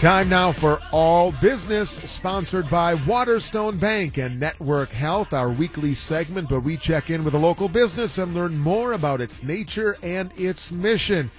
Time now for All Business, sponsored by Waterstone Bank and Network Health, our weekly segment where we check in with a local business and learn more about its nature and its mission.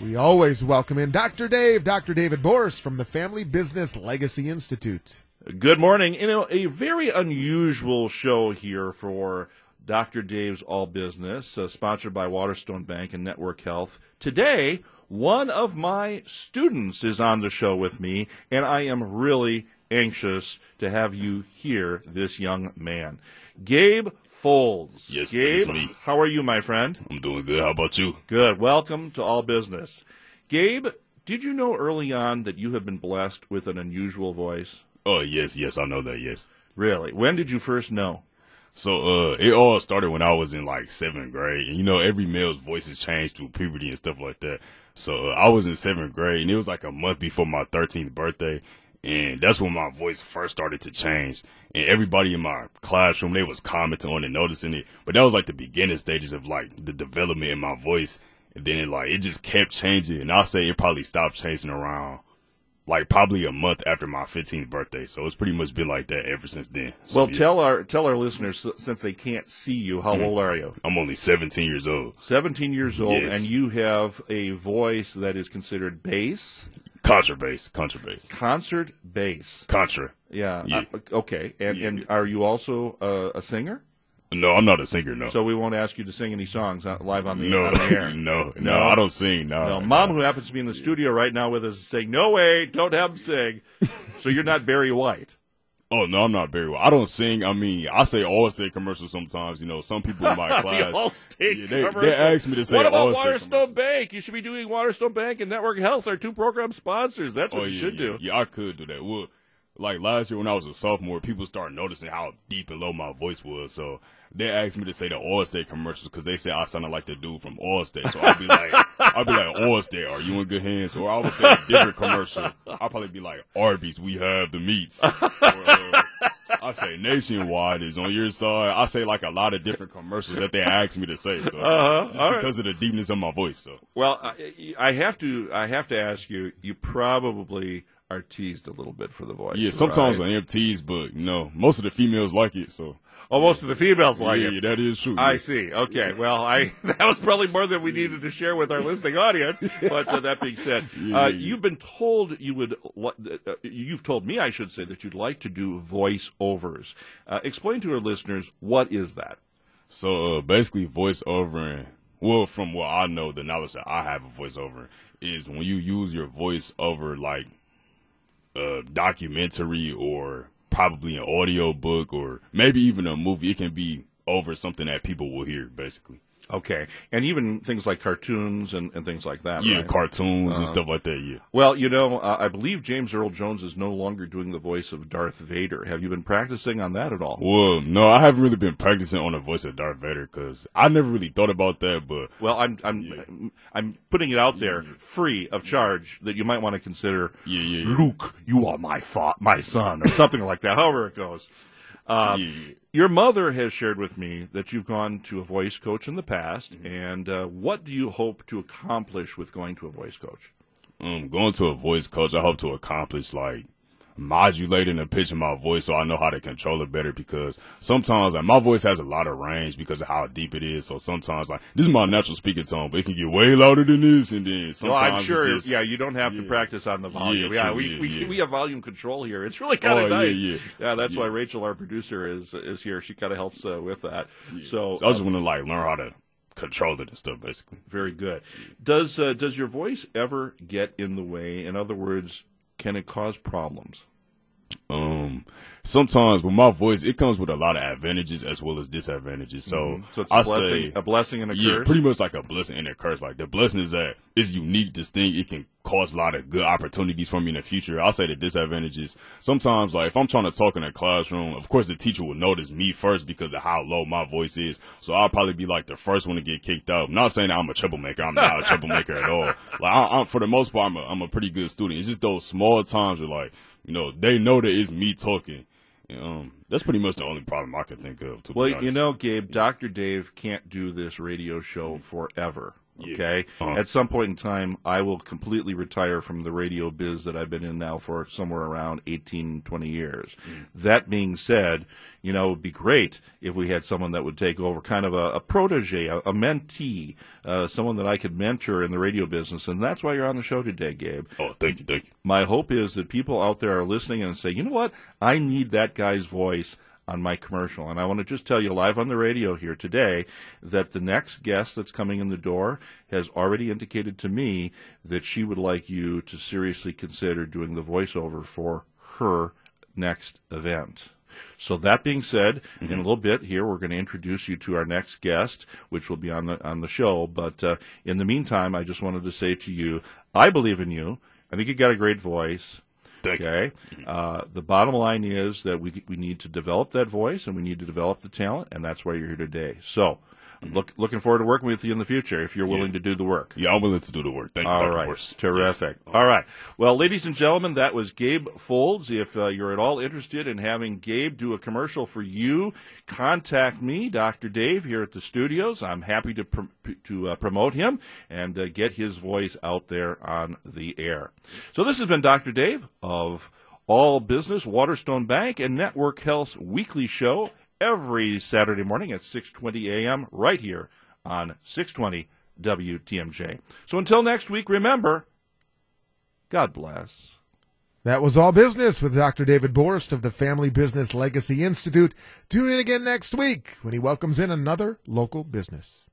We always welcome in Dr. Dave, Dr. David Borst from the Family Business Legacy Institute. Good morning. You know, a very unusual show here for Dr. Dave's All Business, uh, sponsored by Waterstone Bank and Network Health. Today, one of my students is on the show with me, and I am really anxious to have you hear this young man. Gabe Folds. Yes, Gabe, me. how are you, my friend? I'm doing good. How about you? Good. Welcome to All Business. Gabe, did you know early on that you have been blessed with an unusual voice? Oh, yes, yes, I know that, yes. Really? When did you first know? So, uh, it all started when I was in like seventh grade. And you know, every male's voices change through puberty and stuff like that. So, uh, I was in seventh grade and it was like a month before my 13th birthday. And that's when my voice first started to change. And everybody in my classroom, they was commenting on it, noticing it. But that was like the beginning stages of like the development in my voice. And then it like, it just kept changing. And I'll say it probably stopped changing around like probably a month after my 15th birthday. So it's pretty much been like that ever since then. So, Well, yeah. tell our tell our listeners since they can't see you, how Mm-hmm. old are you? I'm only 17 years old. 17 years old, Yes. and you have a voice that is considered bass, Contra bass, contra bass, concert bass. contra. Yeah. Yeah. uh, okay. And Yeah. and are you also uh, a singer? No, I'm not a singer. No, So we won't ask you to sing any songs uh, live on the, no, on the air. no, no, No? I don't sing. No, No, mom, who happens to be in the studio right now with us, is saying, "No way, don't have him sing." so you're not Barry White. Oh no, I'm not very well. I don't sing. I mean, I say Allstate commercials sometimes. You know, some people in my the class. Allstate yeah, they, commercials. they ask me to say What about Allstate Waterstone commercials. Bank? You should be doing Waterstone Bank and Network Health, our two program sponsors. That's what Oh you yeah, should yeah, do. Yeah, I could do that. Well, like last year when I was a sophomore, people started noticing how deep and low my voice was. So they asked me to say the Allstate commercials because they said I sounded like the dude from Allstate. So I'd be like, I'd be like, Allstate, are you in good hands? Or I would say a different commercial. I'd probably be like, Arby's, we have the meats. Or, uh, I say Nationwide is on your side. I say like a lot of different commercials that they ask me to say. So Uh-huh. just All right. because of the deepness of my voice. So Well, I, I have to. I have to ask you. You probably are teased a little bit for the voice. yeah, sometimes right? I am teased, but you know, most of the females like it. So Oh, most of the females like yeah, it. yeah, that is true. I yeah. see. Okay. Well, I that was probably more than we needed to share with our listening audience. But uh, that being said, Yeah, uh, yeah. you've been told you would. Uh, you've told me, I should say, that you'd like to do voiceovers. Uh, explain to our listeners what is that. So uh, basically, voiceover and well, from what I know, the knowledge that I have of voiceover is when you use your voice over like a documentary or probably an audio book or maybe even a movie. It can be over something that people will hear, basically. Okay, and even things like cartoons and, and things like that. Yeah, right? cartoons Uh-huh. and stuff like that. Yeah. Well, you know, uh, I believe James Earl Jones is no longer doing the voice of Darth Vader. Have you been practicing on that at all? Well, no, I haven't really been practicing on the voice of Darth Vader because I never really thought about that. But Well, I'm I'm I'm putting it out there, free of charge, that you might want to consider. Yeah, yeah, yeah. Luke, you are my fa- my son, or something like that. However it goes. Uh, Yeah, yeah. Your mother has shared with me that you've gone to a voice coach in the past, Mm-hmm. and uh, what do you hope to accomplish with going to a voice coach? um, going to a voice coach, I hope to accomplish like modulating the pitch of my voice so I know how to control it better because sometimes like my voice has a lot of range because of how deep it is. So sometimes like this is my natural speaking tone, but it can get way louder than this and then Well, sometimes I'm sure. just- yeah, you don't have to practice on the volume. Yeah, Yeah, true, we, yeah, we yeah. we have volume control here. It's really kind of Oh, yeah, nice. yeah. that's Yeah. why Rachel, our producer, is is here. She kind of helps uh, with that. So, So I just uh, want to like learn how to control it and stuff basically. very good. Does uh, does your voice ever get in the way? In other words, can it cause problems? Um, sometimes with my voice, it comes with a lot of advantages as well as disadvantages. So, Mm-hmm. So it's a I blessing, say, a blessing and a yeah, curse. pretty much like a blessing and a curse. Like the blessing is that it's unique, distinct. It can cause a lot of good opportunities for me in the future. I'll say the disadvantages. Sometimes, like if I'm trying to talk in a classroom, of course the teacher will notice me first because of how low my voice is. So I'll probably be like the first one to get kicked out. I'm not saying that I'm a troublemaker. I'm not a troublemaker at all. Like I, I'm, for the most part, I'm a, I'm a pretty good student. It's just those small times where like you know they know that it's me talking. Um, that's pretty much the only problem I can think of. Well, you know, Gabe, Doctor Dave can't do this radio show forever. Okay. Uh-huh. At some point in time, I will completely retire from the radio biz that I've been in now for somewhere around 18, 20 years. That being said, you know, it would be great if we had someone that would take over kind of a, a protege, a, a mentee, uh, someone that I could mentor in the radio business. And that's why you're on the show today, Gabe Oh, thank you, thank you. my hope is that people out there are listening and say, you know what, I need that guy's voice on my commercial. And I want to just tell you live on the radio here today that the next guest that's coming in the door has already indicated to me that she would like you to seriously consider doing the voiceover for her next event. So that being said, in a little bit here, we're going to introduce you to our next guest, which will be on the on the show. But uh, in the meantime, I just wanted to say to you, I believe in you. I think you've got a great voice. Thank. Okay. Uh, the bottom line is that we we need to develop that voice and we need to develop the talent, and that's why you're here today. So, I'm look, looking forward to working with you in the future if you're willing to do the work. Yeah, I'm willing to do the work. Thank you, All Dr. right, terrific. Yes. All right, well, ladies and gentlemen, that was Gabe Folds. If uh, you're at all interested in having Gabe do a commercial for you, contact me, Dr. Dave, here at the studios. I'm happy to pr- to uh, promote him and uh, get his voice out there on the air. So this has been Dr. Dave of All Business, Waterstone Bank, and Network Health's weekly show every Saturday morning at 6:20 a.m. right here on 620 WTMJ. So until next week, remember, God bless. That was all business with Dr. David Borst of the Family Business Legacy Institute. Tune in again next week when he welcomes in another local business.